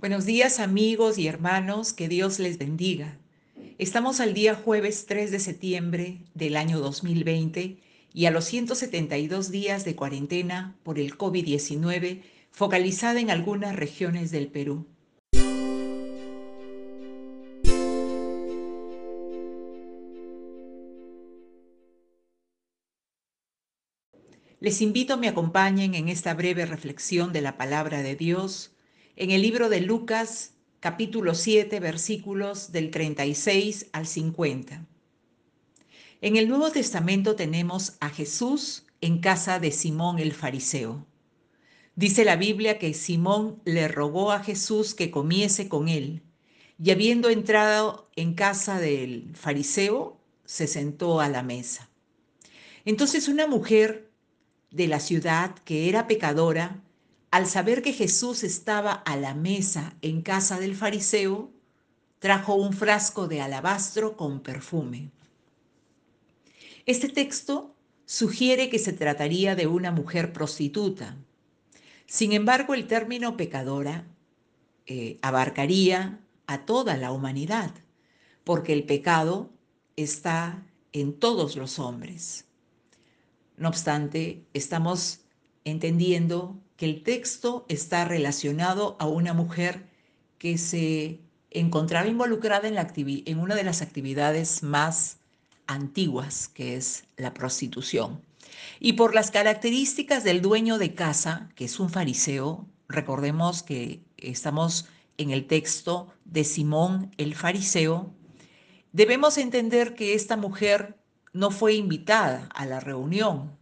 Buenos días amigos y hermanos, que Dios les bendiga. Estamos al día jueves 3 de septiembre del año 2020 y a los 172 días de cuarentena por el COVID-19 focalizada en algunas regiones del Perú. Les invito a me acompañen en esta breve reflexión de la palabra de Dios en el libro de Lucas, capítulo 7, versículos del 36 al 50. En el Nuevo Testamento tenemos a Jesús en casa de Simón el fariseo. Dice la Biblia que Simón le rogó a Jesús que comiese con él, y habiendo entrado en casa del fariseo, se sentó a la mesa. Entonces una mujer de la ciudad que era pecadora, al saber que Jesús estaba a la mesa en casa del fariseo, trajo un frasco de alabastro con perfume. Este texto sugiere que se trataría de una mujer prostituta. Sin embargo, el término pecadora eh, abarcaría a toda la humanidad, porque el pecado está en todos los hombres. No obstante, estamos entendiendo que el texto está relacionado a una mujer que se encontraba involucrada en, la en una de las actividades más antiguas, que es la prostitución. Y por las características del dueño de casa, que es un fariseo, recordemos que estamos en el texto de Simón el fariseo, debemos entender que esta mujer no fue invitada a la reunión,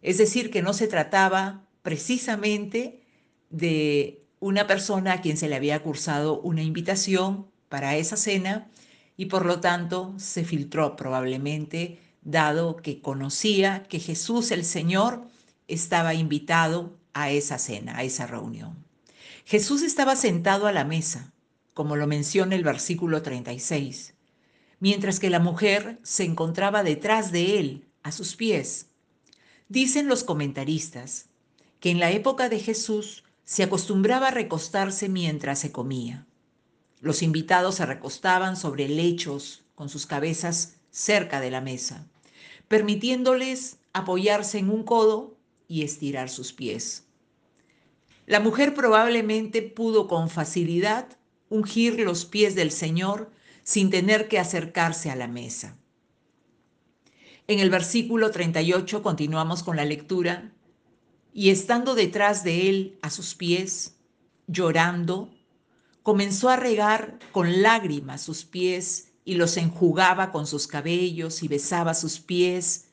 es decir, que no se trataba precisamente de una persona a quien se le había cursado una invitación para esa cena y por lo tanto se filtró probablemente dado que conocía que Jesús el Señor estaba invitado a esa cena, a esa reunión. Jesús estaba sentado a la mesa, como lo menciona el versículo 36, mientras que la mujer se encontraba detrás de él, a sus pies. Dicen los comentaristas que en la época de Jesús se acostumbraba a recostarse mientras se comía. Los invitados se recostaban sobre lechos con sus cabezas cerca de la mesa, permitiéndoles apoyarse en un codo y estirar sus pies. La mujer probablemente pudo con facilidad ungir los pies del Señor sin tener que acercarse a la mesa. En el versículo 38 continuamos con la lectura y estando detrás de él a sus pies, llorando, comenzó a regar con lágrimas sus pies y los enjugaba con sus cabellos y besaba sus pies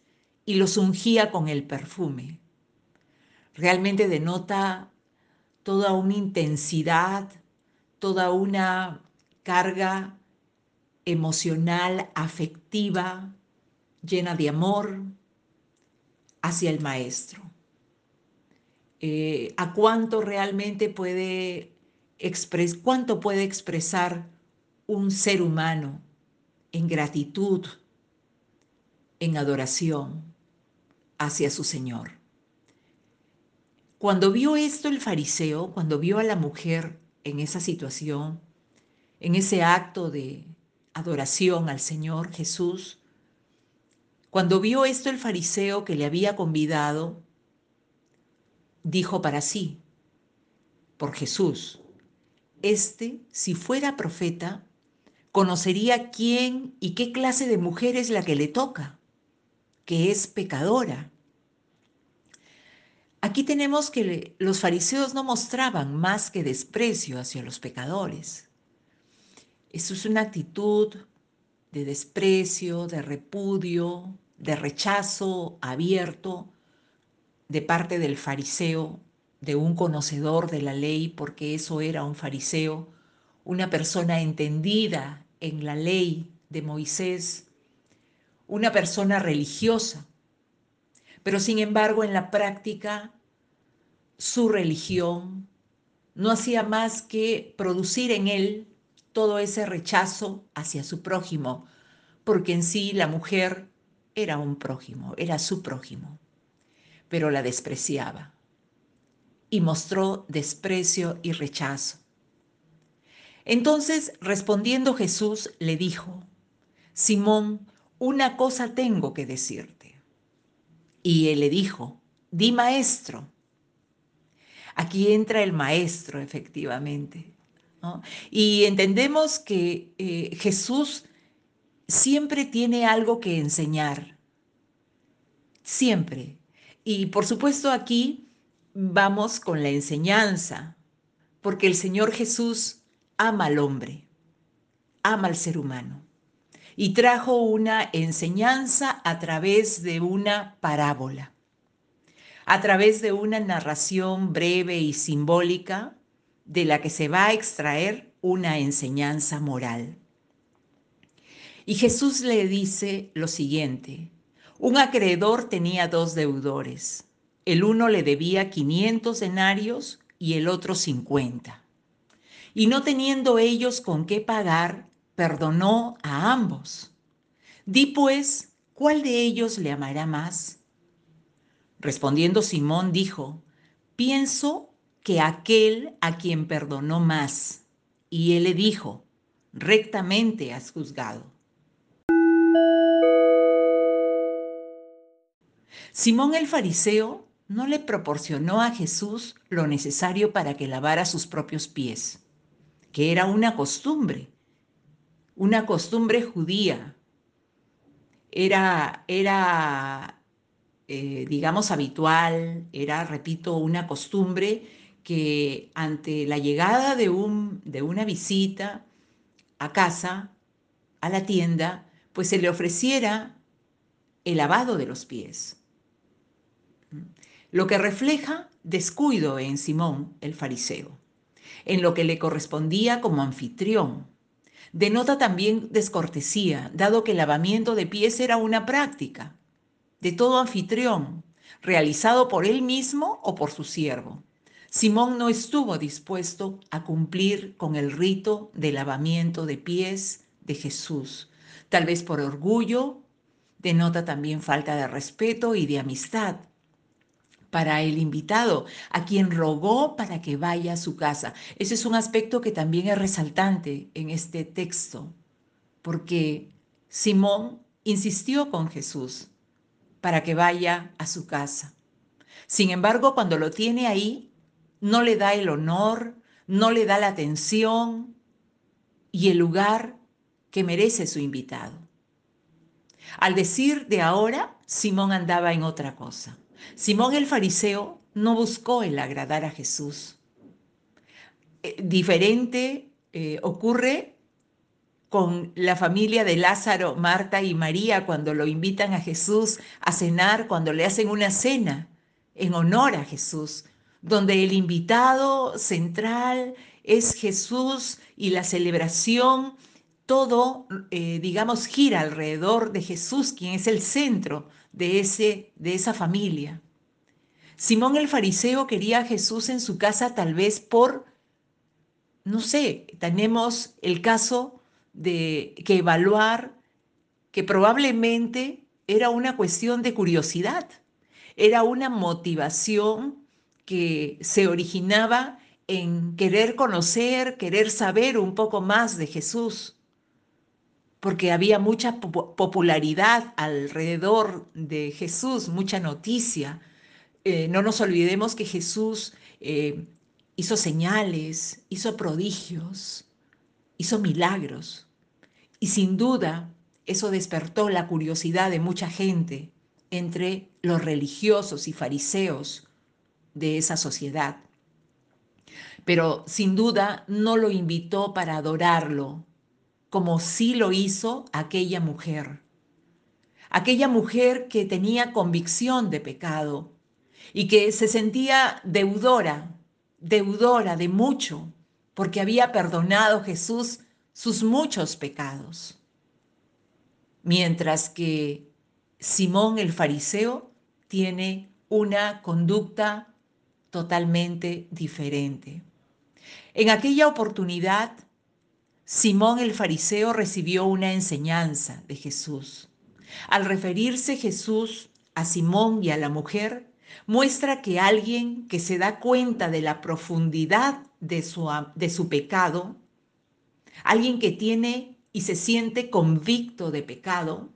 y los ungía con el perfume. Realmente denota toda una intensidad, toda una carga emocional, afectiva, llena de amor hacia el maestro. Eh, a cuánto realmente puede cuánto puede expresar un ser humano en gratitud, en adoración hacia su Señor. Cuando vio esto el fariseo, cuando vio a la mujer en esa situación, en ese acto de adoración al Señor Jesús, cuando vio esto el fariseo que le había convidado, dijo para sí, por Jesús, este, si fuera profeta, conocería quién y qué clase de mujer es la que le toca, que es pecadora. Aquí tenemos que los fariseos no mostraban más que desprecio hacia los pecadores. Eso es una actitud de desprecio, de repudio, de rechazo abierto de parte del fariseo, de un conocedor de la ley, porque eso era un fariseo, una persona entendida en la ley de Moisés, una persona religiosa, pero sin embargo en la práctica su religión no hacía más que producir en él todo ese rechazo hacia su prójimo, porque en sí la mujer era un prójimo, era su prójimo pero la despreciaba y mostró desprecio y rechazo. Entonces, respondiendo Jesús, le dijo, Simón, una cosa tengo que decirte. Y él le dijo, di maestro. Aquí entra el maestro, efectivamente. Y entendemos que eh, Jesús siempre tiene algo que enseñar. Siempre. Y por supuesto aquí vamos con la enseñanza, porque el Señor Jesús ama al hombre, ama al ser humano y trajo una enseñanza a través de una parábola, a través de una narración breve y simbólica de la que se va a extraer una enseñanza moral. Y Jesús le dice lo siguiente, un acreedor tenía dos deudores, el uno le debía 500 denarios y el otro 50. Y no teniendo ellos con qué pagar, perdonó a ambos. Di pues, ¿cuál de ellos le amará más? Respondiendo Simón dijo, pienso que aquel a quien perdonó más. Y él le dijo, rectamente has juzgado. Simón el fariseo no le proporcionó a Jesús lo necesario para que lavara sus propios pies, que era una costumbre una costumbre judía. Era, era eh, digamos, habitual, era, repito, una costumbre que ante la llegada de, un, de una visita a casa, a la tienda, pues se le ofreciera el lavado de los pies. Lo que refleja descuido en Simón el fariseo, en lo que le correspondía como anfitrión Denota también descortesía, dado que el lavamiento de pies era una práctica de todo anfitrión, realizado por él mismo o por su siervo. Simón no estuvo dispuesto a cumplir con el rito de lavamiento de pies de Jesús, tal vez por orgullo, denota también falta de respeto y de amistad para el invitado, a quien rogó para que vaya a su casa. Ese es un aspecto que también es resaltante en este texto, porque Simón insistió con Jesús para que vaya a su casa. Sin embargo, cuando lo tiene ahí, no le da el honor, no le da la atención y el lugar que merece su invitado. Al decir de ahora, Simón andaba en otra cosa. Simón el fariseo no buscó el agradar a Jesús. Eh, diferente eh, ocurre con la familia de Lázaro, Marta y María cuando lo invitan a Jesús a cenar, cuando le hacen una cena en honor a Jesús, donde el invitado central es Jesús y la celebración, todo, eh, digamos, gira alrededor de Jesús, quien es el centro de, ese, de esa familia. Simón el fariseo quería a Jesús en su casa tal vez por, no sé, tenemos el caso de que evaluar que probablemente era una cuestión de curiosidad, era una motivación que se originaba en querer conocer, querer saber un poco más de Jesús porque había mucha popularidad alrededor de Jesús, mucha noticia. Eh, no nos olvidemos que Jesús eh, hizo señales, hizo prodigios, hizo milagros. Y sin duda eso despertó la curiosidad de mucha gente entre los religiosos y fariseos de esa sociedad. Pero sin duda no lo invitó para adorarlo, como sí lo hizo aquella mujer. Aquella mujer que tenía convicción de pecado y que se sentía deudora, deudora de mucho, porque había perdonado Jesús sus muchos pecados. Mientras que Simón el fariseo tiene una conducta totalmente diferente. En aquella oportunidad, Simón el fariseo recibió una enseñanza de Jesús. Al referirse Jesús a Simón y a la mujer, muestra que alguien que se da cuenta de la profundidad de su, pecado alguien que tiene y se siente convicto de pecado,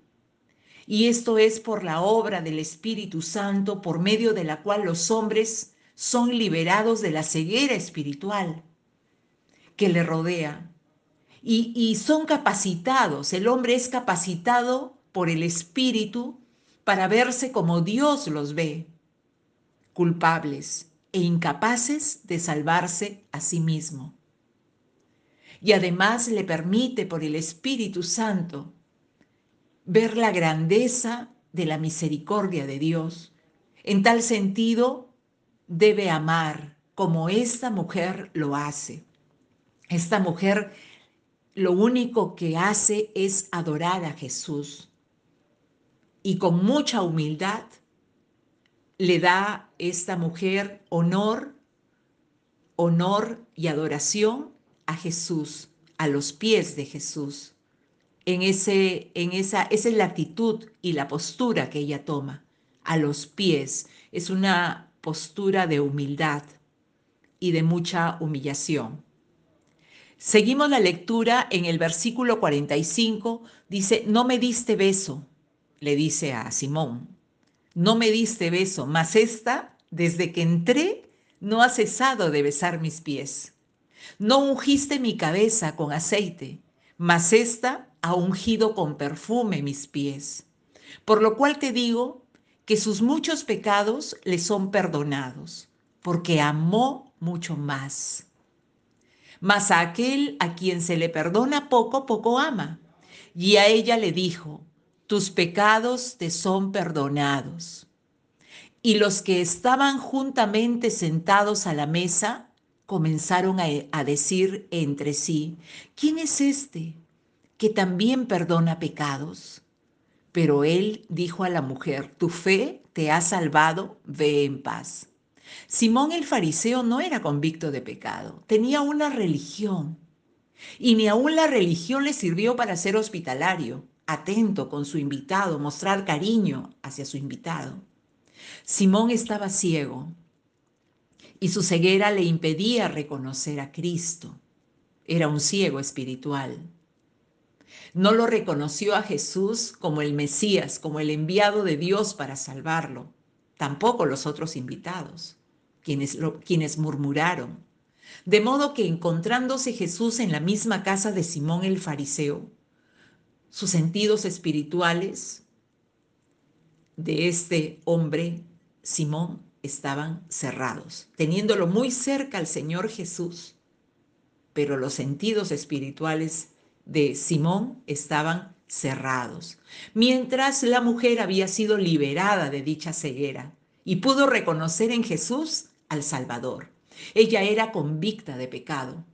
y esto es por la obra del Espíritu Santo, por medio de la cual los hombres son liberados de la ceguera espiritual que le rodea. Y, son capacitados, el hombre es capacitado por el Espíritu para verse como Dios los ve, culpables e incapaces de salvarse a sí mismo. Y además le permite por el Espíritu Santo ver la grandeza de la misericordia de Dios. En tal sentido, debe amar como esta mujer lo hace. Esta mujer lo único que hace es adorar a Jesús y con mucha humildad le da esta mujer honor, honor y adoración a Jesús, a los pies de Jesús en, ese, en esa, esa es la actitud y la postura que ella toma a los pies. Es una postura de humildad y de mucha humillación. Seguimos la lectura en el versículo 45. Dice, no me diste beso, le dice a Simón. No me diste beso, mas esta, desde que entré, no ha cesado de besar mis pies. No ungiste mi cabeza con aceite, mas esta ha ungido con perfume mis pies. Por lo cual te digo que sus muchos pecados le son perdonados, porque amó mucho más. Mas a aquel a quien se le perdona poco, poco ama. Y a ella le dijo, tus pecados te son perdonados. Y los que estaban juntamente sentados a la mesa comenzaron a, a decir entre sí, ¿quién es este? que también perdona pecados. Pero él dijo a la mujer, tu fe te ha salvado, ve en paz. Simón el fariseo no era convicto de pecado, tenía una religión. Y ni aún la religión le sirvió para ser hospitalario, atento con su invitado, mostrar cariño hacia su invitado. Simón estaba ciego y su ceguera le impedía reconocer a Cristo. Era un ciego espiritual. No lo reconoció a Jesús como el Mesías, como el enviado de Dios para salvarlo. Tampoco los otros invitados, quienes, murmuraron. De modo que encontrándose Jesús en la misma casa de Simón el fariseo, sus sentidos espirituales de este hombre, Simón, estaban cerrados, teniéndolo muy cerca al Señor Jesús, pero los sentidos espirituales de Simón estaban cerrados, mientras la mujer había sido liberada de dicha ceguera y pudo reconocer en Jesús al Salvador. Ella era convicta de pecado.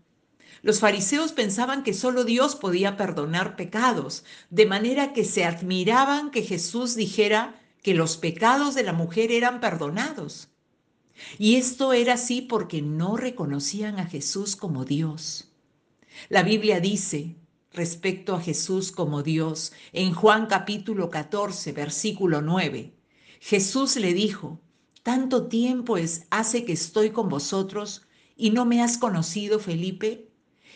Los fariseos pensaban que solo Dios podía perdonar pecados, de manera que se admiraban que Jesús dijera que los pecados de la mujer eran perdonados. Y esto era así porque no reconocían a Jesús como Dios. La Biblia dice, respecto a Jesús como Dios en Juan capítulo 14, versículo 9. Jesús le dijo, tanto tiempo es hace que estoy con vosotros y no me has conocido, Felipe.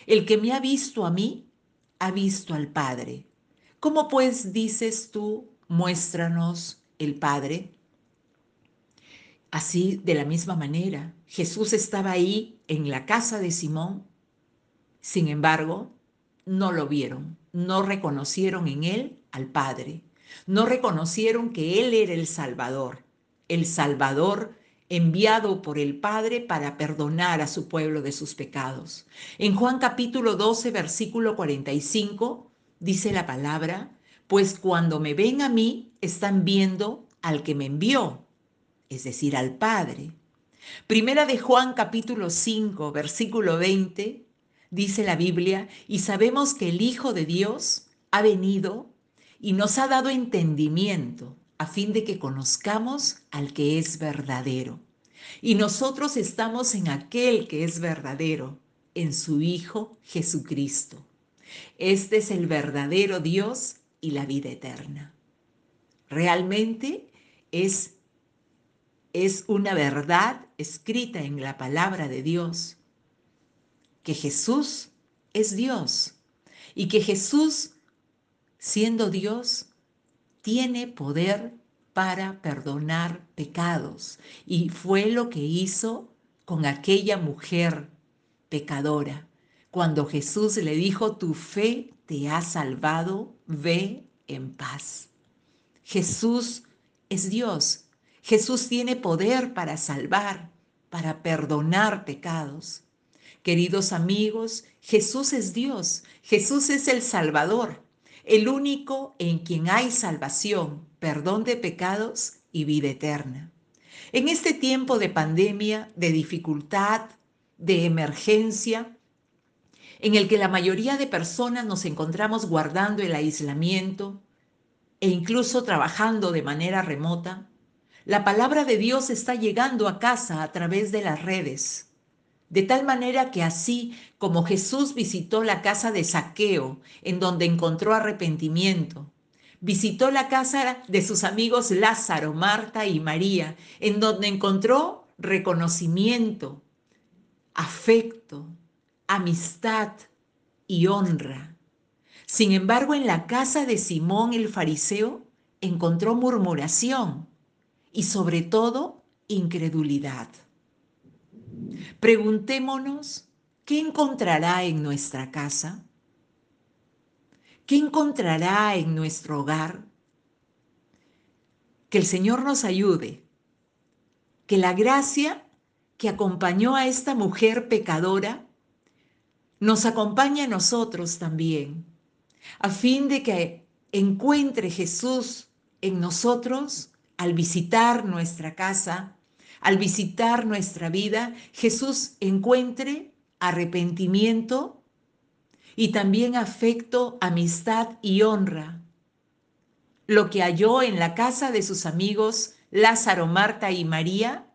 El que me ha visto a mí, ha visto al Padre. ¿Cómo pues dices tú, muéstranos el Padre? Así, de la misma manera, Jesús estaba ahí en la casa de Simón. Sin embargo, no lo vieron, no reconocieron en él al Padre, no reconocieron que él era el Salvador, el Salvador enviado por el Padre para perdonar a su pueblo de sus pecados. En Juan capítulo 12, versículo 45, dice la palabra, pues cuando me ven a mí, están viendo al que me envió, es decir, al Padre. Primera de Juan capítulo 5, versículo 20, dice la Biblia, y sabemos que el Hijo de Dios ha venido y nos ha dado entendimiento a fin de que conozcamos al que es verdadero. Y nosotros estamos en aquel que es verdadero, en su Hijo Jesucristo. Este es el verdadero Dios y la vida eterna. Realmente es, es una verdad escrita en la palabra de Dios que Jesús es Dios y que Jesús, siendo Dios, tiene poder para perdonar pecados. Y fue lo que hizo con aquella mujer pecadora. Cuando Jesús le dijo, tu fe te ha salvado, ve en paz. Jesús es Dios. Jesús tiene poder para salvar, para perdonar pecados. Queridos amigos, Jesús es Dios. Jesús es el Salvador, el único en quien hay salvación, perdón de pecados y vida eterna. En este tiempo de pandemia, de dificultad, de emergencia, en el que la mayoría de personas nos encontramos guardando el aislamiento e incluso trabajando de manera remota, la palabra de Dios está llegando a casa a través de las redes. De tal manera que así como Jesús visitó la casa de Saqueo, en donde encontró arrepentimiento, visitó la casa de sus amigos Lázaro, Marta y María, en donde encontró reconocimiento, afecto, amistad y honra. Sin embargo, en la casa de Simón el fariseo encontró murmuración y sobre todo incredulidad. Preguntémonos, ¿qué encontrará en nuestra casa? ¿Qué encontrará en nuestro hogar? Que el Señor nos ayude, que la gracia que acompañó a esta mujer pecadora nos acompañe a nosotros también, a fin de que encuentre Jesús en nosotros al visitar nuestra casa, al visitar nuestra vida, Jesús encuentre arrepentimiento y también afecto, amistad y honra. Lo que halló en la casa de sus amigos Lázaro, Marta y María,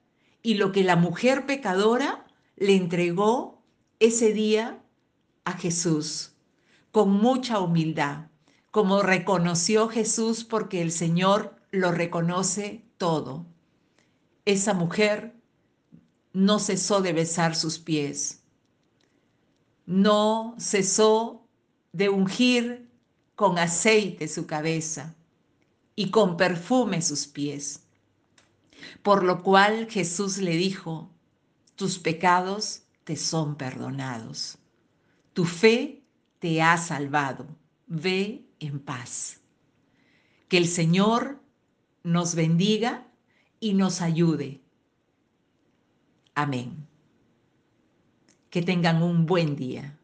y lo que la mujer pecadora le entregó ese día a Jesús, con mucha humildad, como reconoció Jesús porque el Señor lo reconoce todo. Esa mujer no cesó de besar sus pies no cesó de ungir con aceite su cabeza y con perfume sus pies. Por lo cual Jesús le dijo, tus pecados te son perdonados, tu fe te ha salvado, ve en paz. Que el Señor nos bendiga y nos ayude. Amén. Que tengan un buen día.